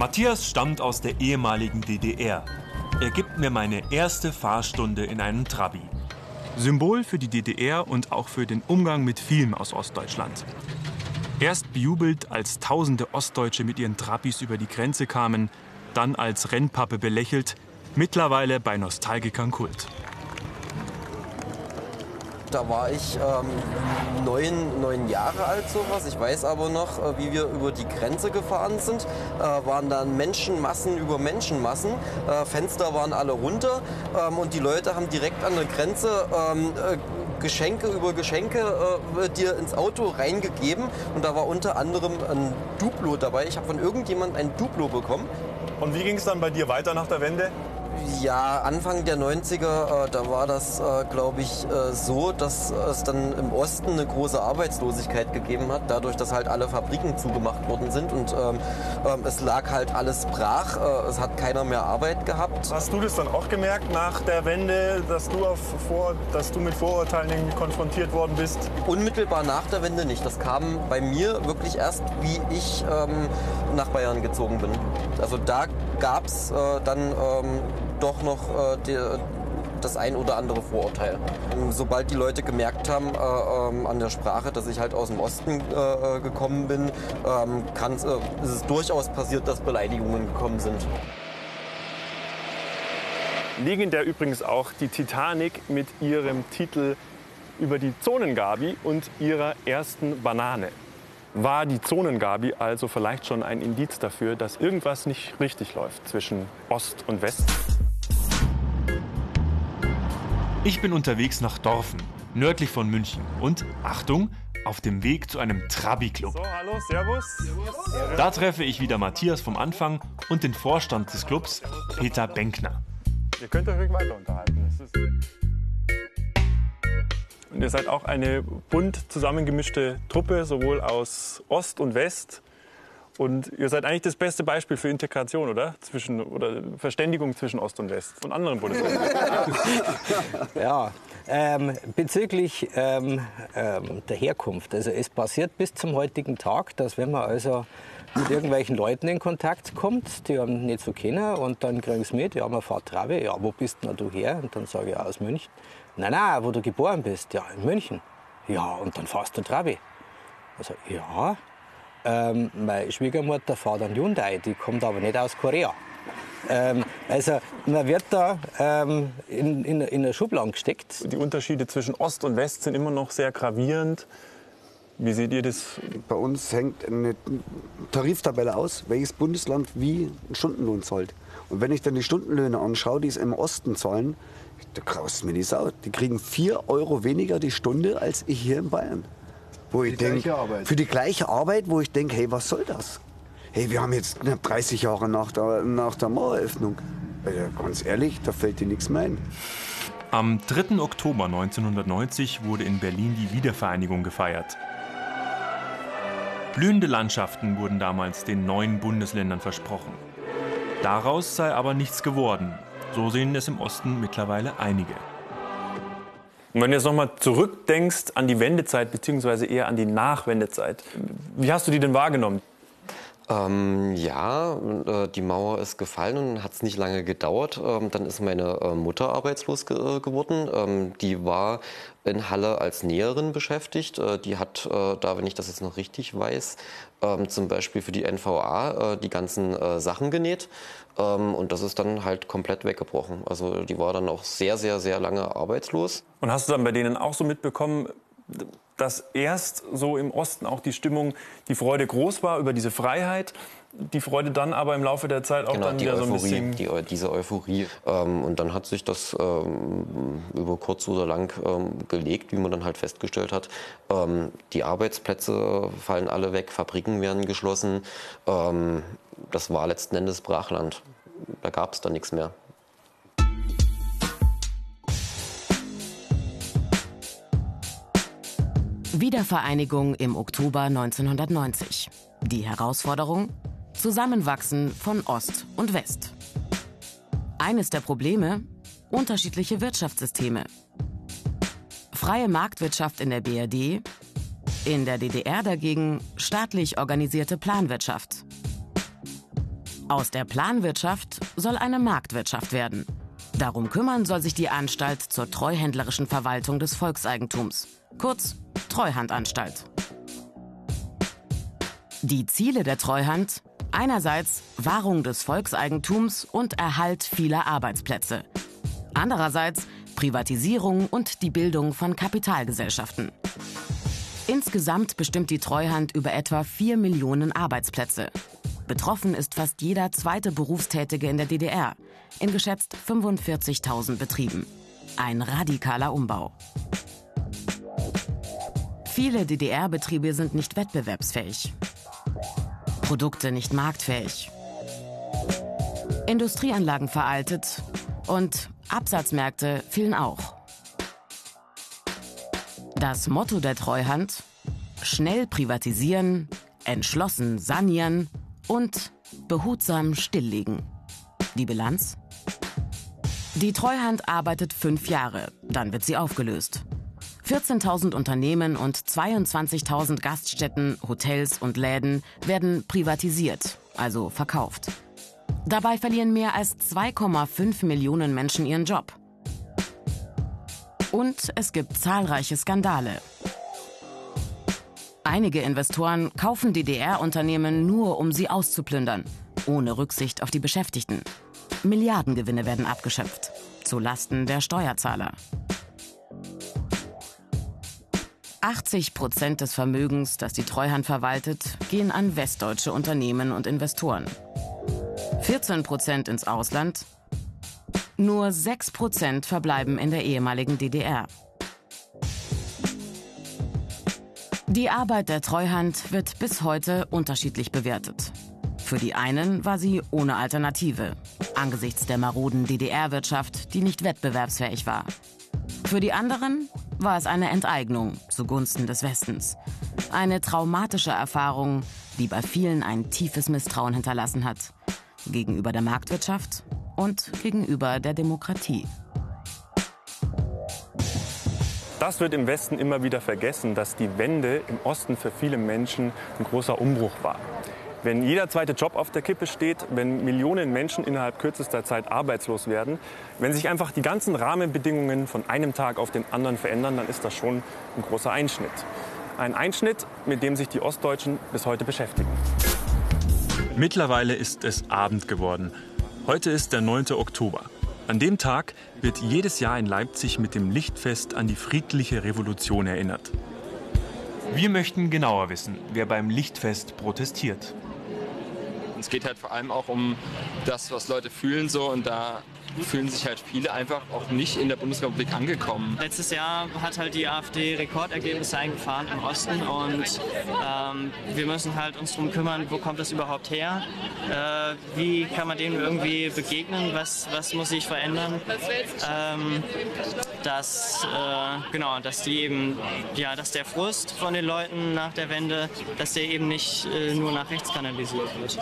Matthias stammt aus der ehemaligen DDR. Er gibt mir meine erste Fahrstunde in einen Trabi. Symbol für die DDR und auch für den Umgang mit Film aus Ostdeutschland. Erst bejubelt, als tausende Ostdeutsche mit ihren Trabis über die Grenze kamen, dann als Rennpappe belächelt, mittlerweile bei Nostalgikern Kult. Da war ich ähm, neun, neun Jahre alt, sowas. Ich weiß aber noch, äh, wie wir über die Grenze gefahren sind. Äh, waren dann Menschenmassen über Menschenmassen. Äh, Fenster waren alle runter ähm, und die Leute haben direkt an der Grenze ähm, äh, Geschenke über Geschenke äh, dir ins Auto reingegeben. Und da war unter anderem ein Duplo dabei. Ich habe von irgendjemand ein Duplo bekommen. Und wie ging es dann bei dir weiter nach der Wende? Ja, Anfang der 90er, äh, da war das, äh, glaube ich, äh, so, dass es dann im Osten eine große Arbeitslosigkeit gegeben hat, dadurch, dass halt alle Fabriken zugemacht worden sind und ähm, ähm, es lag halt alles brach, äh, es hat keiner mehr Arbeit gehabt. Hast du das dann auch gemerkt nach der Wende, dass du, auf vor, dass du mit Vorurteilen konfrontiert worden bist? Unmittelbar nach der Wende nicht. Das kam bei mir wirklich erst, wie ich ähm, nach Bayern gezogen bin. Also da gab es äh, dann ähm, doch noch äh, die, das ein oder andere Vorurteil. Sobald die Leute gemerkt haben äh, ähm, an der Sprache, dass ich halt aus dem Osten äh, äh gekommen bin, ähm, äh, ist es durchaus passiert, dass Beleidigungen gekommen sind. Legendär übrigens auch die Titanic mit ihrem Titel über die Zonengabi und ihrer ersten Banane. War die Zonengabi also vielleicht schon ein Indiz dafür, dass irgendwas nicht richtig läuft zwischen Ost und West? Ich bin unterwegs nach Dorfen, nördlich von München. Und Achtung, auf dem Weg zu einem Trabi-Club. So, hallo, servus. Da treffe ich wieder Matthias vom Anfang und den Vorstand des Clubs, Peter Benkner. Ihr könnt euch ruhig weiter unterhalten. Und ihr seid auch eine bunt zusammengemischte Truppe, sowohl aus Ost und West. Und ihr seid eigentlich das beste Beispiel für Integration, oder? Zwischen, oder Verständigung zwischen Ost und West von anderen Bundesländern. ja, ähm, bezüglich ähm, ähm, der Herkunft. Also es passiert bis zum heutigen Tag, dass wenn man also mit irgendwelchen Leuten in Kontakt kommt, die haben nicht so kennen und dann kriegen sie mit, ja, man fährt Trabe, ja, wo bist denn du her? Und dann sage ich, aus München. Nein, nein, wo du geboren bist, ja, in München. Ja, und dann fährst du Trabi. Also, ja, ähm, meine Schwiegermutter fährt einen Hyundai, die kommt aber nicht aus Korea. Ähm, also man wird da ähm, in, in, in eine Schublade gesteckt. Die Unterschiede zwischen Ost und West sind immer noch sehr gravierend. Wie seht ihr das? Bei uns hängt eine Tariftabelle aus, welches Bundesland wie einen Stundenlohn zahlt. Und wenn ich dann die Stundenlöhne anschaue, die es im Osten zahlen, da kraust mir die Sau. Die kriegen 4 Euro weniger die Stunde als ich hier in Bayern. Wo ich denk, für die gleiche Arbeit, wo ich denke, hey, was soll das? Hey, wir haben jetzt 30 Jahre nach der, nach der Maueröffnung. ganz ehrlich, da fällt dir nichts mehr ein. Am 3. Oktober 1990 wurde in Berlin die Wiedervereinigung gefeiert. Blühende Landschaften wurden damals den neuen Bundesländern versprochen. Daraus sei aber nichts geworden. So sehen es im Osten mittlerweile einige. Und wenn du jetzt nochmal zurückdenkst an die Wendezeit, beziehungsweise eher an die Nachwendezeit, wie hast du die denn wahrgenommen? Ähm, ja, äh, die Mauer ist gefallen und hat es nicht lange gedauert. Ähm, dann ist meine äh, Mutter arbeitslos ge äh, geworden. Ähm, die war in Halle als Näherin beschäftigt. Äh, die hat äh, da, wenn ich das jetzt noch richtig weiß, ähm, zum Beispiel für die NVA äh, die ganzen Sachen genäht. Ähm, und das ist dann halt komplett weggebrochen. Also die war dann auch sehr, sehr, sehr lange arbeitslos. Und hast du dann bei denen auch so mitbekommen, dass erst so im Osten auch die Stimmung, die Freude groß war über diese Freiheit, die Freude dann aber im Laufe der Zeit auch genau, dann wieder Euphorie, so ein bisschen... Die, diese Euphorie. Ähm, und dann hat sich das ähm, über kurz oder lang ähm, gelegt, wie man dann halt festgestellt hat. Ähm, die Arbeitsplätze fallen alle weg, Fabriken werden geschlossen. Ähm, das war letzten Endes Brachland. Da gab es dann nichts mehr. Wiedervereinigung im Oktober 1990. Die Herausforderung? Zusammenwachsen von Ost und West. Eines der Probleme? Unterschiedliche Wirtschaftssysteme. Freie Marktwirtschaft in der BRD, in der DDR dagegen staatlich organisierte Planwirtschaft. Aus der Planwirtschaft soll eine Marktwirtschaft werden. Darum kümmern soll sich die Anstalt zur treuhändlerischen Verwaltung des Volkseigentums, kurz Treuhandanstalt. Die Ziele der Treuhand einerseits Wahrung des Volkseigentums und Erhalt vieler Arbeitsplätze, andererseits Privatisierung und die Bildung von Kapitalgesellschaften. Insgesamt bestimmt die Treuhand über etwa 4 Millionen Arbeitsplätze. Betroffen ist fast jeder zweite Berufstätige in der DDR, in geschätzt 45.000 Betrieben. Ein radikaler Umbau. Viele DDR-Betriebe sind nicht wettbewerbsfähig. Produkte nicht marktfähig. Industrieanlagen veraltet und Absatzmärkte fehlen auch. Das Motto der Treuhand? Schnell privatisieren, entschlossen sanieren und behutsam stilllegen. Die Bilanz? Die Treuhand arbeitet fünf Jahre, dann wird sie aufgelöst. 14.000 Unternehmen und 22.000 Gaststätten, Hotels und Läden werden privatisiert, also verkauft. Dabei verlieren mehr als 2,5 Millionen Menschen ihren Job. Und es gibt zahlreiche Skandale. Einige Investoren kaufen DDR-Unternehmen nur, um sie auszuplündern, ohne Rücksicht auf die Beschäftigten. Milliardengewinne werden abgeschöpft, zu Lasten der Steuerzahler. 80 Prozent des Vermögens, das die Treuhand verwaltet, gehen an westdeutsche Unternehmen und Investoren. 14 Prozent ins Ausland. Nur 6 Prozent verbleiben in der ehemaligen DDR. Die Arbeit der Treuhand wird bis heute unterschiedlich bewertet. Für die einen war sie ohne Alternative, angesichts der maroden DDR-Wirtschaft, die nicht wettbewerbsfähig war. Für die anderen war es eine Enteignung zugunsten des Westens. Eine traumatische Erfahrung, die bei vielen ein tiefes Misstrauen hinterlassen hat. Gegenüber der Marktwirtschaft und gegenüber der Demokratie. Das wird im Westen immer wieder vergessen, dass die Wende im Osten für viele Menschen ein großer Umbruch war. Wenn jeder zweite Job auf der Kippe steht, wenn Millionen Menschen innerhalb kürzester Zeit arbeitslos werden, wenn sich einfach die ganzen Rahmenbedingungen von einem Tag auf den anderen verändern, dann ist das schon ein großer Einschnitt. Ein Einschnitt, mit dem sich die Ostdeutschen bis heute beschäftigen. Mittlerweile ist es Abend geworden. Heute ist der 9. Oktober. An dem Tag wird jedes Jahr in Leipzig mit dem Lichtfest an die friedliche Revolution erinnert. Wir möchten genauer wissen, wer beim Lichtfest protestiert. Es geht halt vor allem auch um das, was Leute fühlen so. Und da fühlen sich halt viele einfach auch nicht in der Bundesrepublik angekommen. Letztes Jahr hat halt die AfD Rekordergebnisse eingefahren im Osten und ähm, wir müssen halt uns darum kümmern, wo kommt das überhaupt her? Äh, wie kann man denen irgendwie begegnen? Was, was muss sich verändern? Ähm, dass, äh, genau, dass die eben, ja, dass der Frust von den Leuten nach der Wende, dass der eben nicht äh, nur nach rechts kanalisiert wird.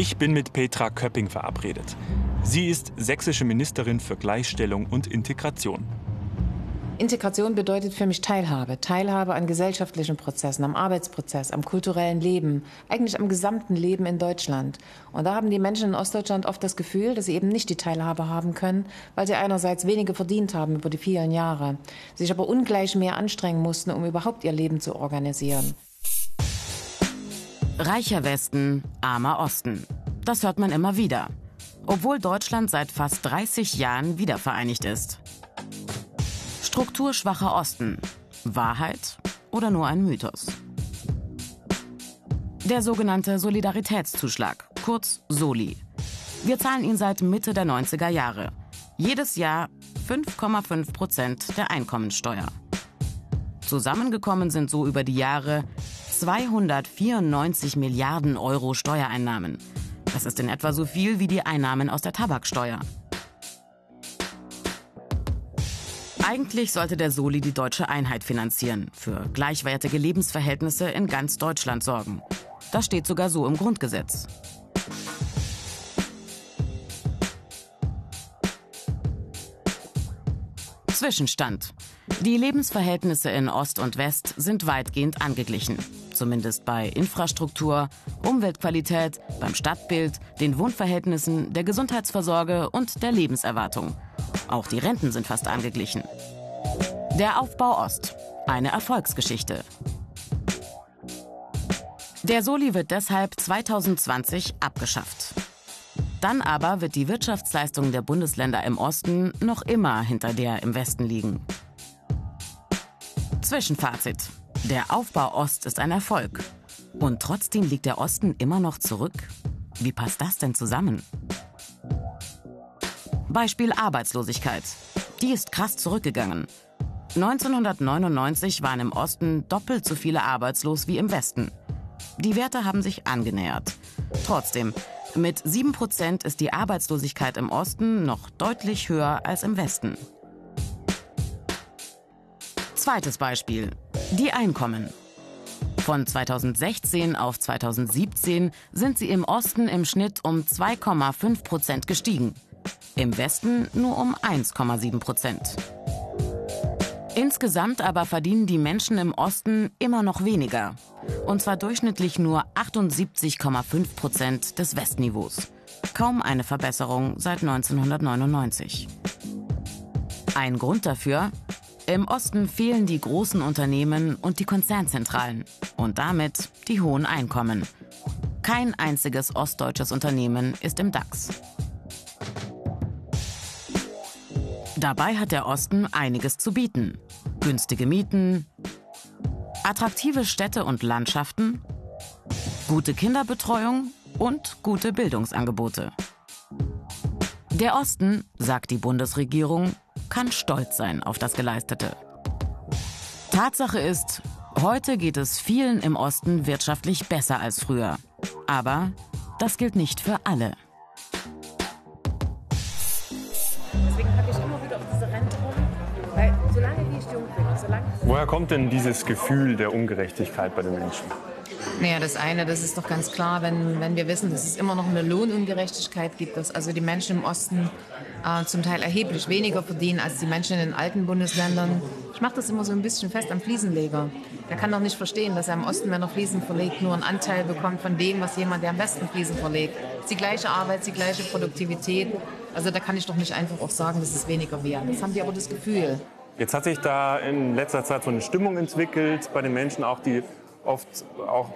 Ich bin mit Petra Köpping verabredet. Sie ist sächsische Ministerin für Gleichstellung und Integration. Integration bedeutet für mich Teilhabe. Teilhabe an gesellschaftlichen Prozessen, am Arbeitsprozess, am kulturellen Leben, eigentlich am gesamten Leben in Deutschland. Und da haben die Menschen in Ostdeutschland oft das Gefühl, dass sie eben nicht die Teilhabe haben können, weil sie einerseits wenige verdient haben über die vielen Jahre, sich aber ungleich mehr anstrengen mussten, um überhaupt ihr Leben zu organisieren. Reicher Westen, armer Osten. Das hört man immer wieder. Obwohl Deutschland seit fast 30 Jahren wiedervereinigt ist. Strukturschwacher Osten. Wahrheit oder nur ein Mythos? Der sogenannte Solidaritätszuschlag, kurz Soli. Wir zahlen ihn seit Mitte der 90er Jahre. Jedes Jahr 5,5 Prozent der Einkommensteuer. Zusammengekommen sind so über die Jahre 294 Milliarden Euro Steuereinnahmen. Das ist in etwa so viel wie die Einnahmen aus der Tabaksteuer. Eigentlich sollte der Soli die deutsche Einheit finanzieren, für gleichwertige Lebensverhältnisse in ganz Deutschland sorgen. Das steht sogar so im Grundgesetz. Zwischenstand. Die Lebensverhältnisse in Ost und West sind weitgehend angeglichen. Zumindest bei Infrastruktur, Umweltqualität, beim Stadtbild, den Wohnverhältnissen, der Gesundheitsversorge und der Lebenserwartung. Auch die Renten sind fast angeglichen. Der Aufbau Ost. Eine Erfolgsgeschichte. Der Soli wird deshalb 2020 abgeschafft. Dann aber wird die Wirtschaftsleistung der Bundesländer im Osten noch immer hinter der im Westen liegen. Zwischenfazit. Der Aufbau Ost ist ein Erfolg. Und trotzdem liegt der Osten immer noch zurück? Wie passt das denn zusammen? Beispiel Arbeitslosigkeit. Die ist krass zurückgegangen. 1999 waren im Osten doppelt so viele arbeitslos wie im Westen. Die Werte haben sich angenähert. Trotzdem, mit 7% ist die Arbeitslosigkeit im Osten noch deutlich höher als im Westen. Zweites Beispiel. Die Einkommen. Von 2016 auf 2017 sind sie im Osten im Schnitt um 2,5 Prozent gestiegen. Im Westen nur um 1,7 Prozent. Insgesamt aber verdienen die Menschen im Osten immer noch weniger. Und zwar durchschnittlich nur 78,5 Prozent des Westniveaus. Kaum eine Verbesserung seit 1999. Ein Grund dafür? Im Osten fehlen die großen Unternehmen und die Konzernzentralen und damit die hohen Einkommen. Kein einziges ostdeutsches Unternehmen ist im DAX. Dabei hat der Osten einiges zu bieten. Günstige Mieten, attraktive Städte und Landschaften, gute Kinderbetreuung und gute Bildungsangebote. Der Osten, sagt die Bundesregierung, kann stolz sein auf das Geleistete. Tatsache ist, heute geht es vielen im Osten wirtschaftlich besser als früher. Aber das gilt nicht für alle. Woher kommt denn dieses Gefühl der Ungerechtigkeit bei den Menschen? Naja, das eine, das ist doch ganz klar, wenn, wenn wir wissen, dass es immer noch eine Lohnungerechtigkeit gibt, dass also die Menschen im Osten äh, zum Teil erheblich weniger verdienen als die Menschen in den alten Bundesländern. Ich mache das immer so ein bisschen fest am Fliesenleger. Der kann doch nicht verstehen, dass er im Osten, wenn er Fliesen verlegt, nur einen Anteil bekommt von dem, was jemand, der am besten Fliesen verlegt. Es ist die gleiche Arbeit, die gleiche Produktivität. Also da kann ich doch nicht einfach auch sagen, dass es weniger wäre. Das haben die aber das Gefühl. Jetzt hat sich da in letzter Zeit so eine Stimmung entwickelt bei den Menschen, auch die oft auch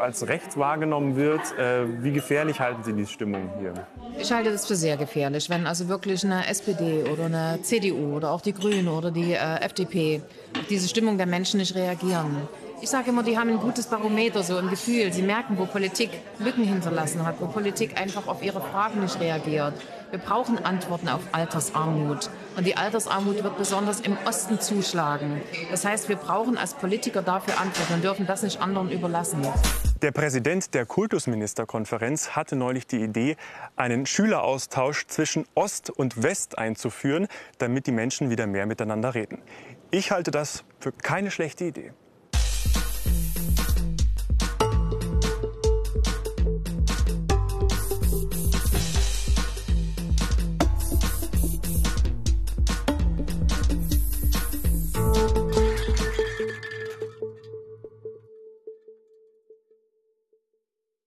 als rechts wahrgenommen wird. Äh, wie gefährlich halten Sie diese Stimmung hier? Ich halte das für sehr gefährlich, wenn also wirklich eine SPD oder eine CDU oder auch die Grünen oder die äh, FDP auf diese Stimmung der Menschen nicht reagieren. Ich sage immer, die haben ein gutes Barometer, so ein Gefühl. Sie merken, wo Politik Lücken hinterlassen hat, wo Politik einfach auf ihre Fragen nicht reagiert. Wir brauchen Antworten auf Altersarmut. Und die Altersarmut wird besonders im Osten zuschlagen. Das heißt, wir brauchen als Politiker dafür Antworten und dürfen das nicht anderen überlassen. Der Präsident der Kultusministerkonferenz hatte neulich die Idee, einen Schüleraustausch zwischen Ost und West einzuführen, damit die Menschen wieder mehr miteinander reden. Ich halte das für keine schlechte Idee.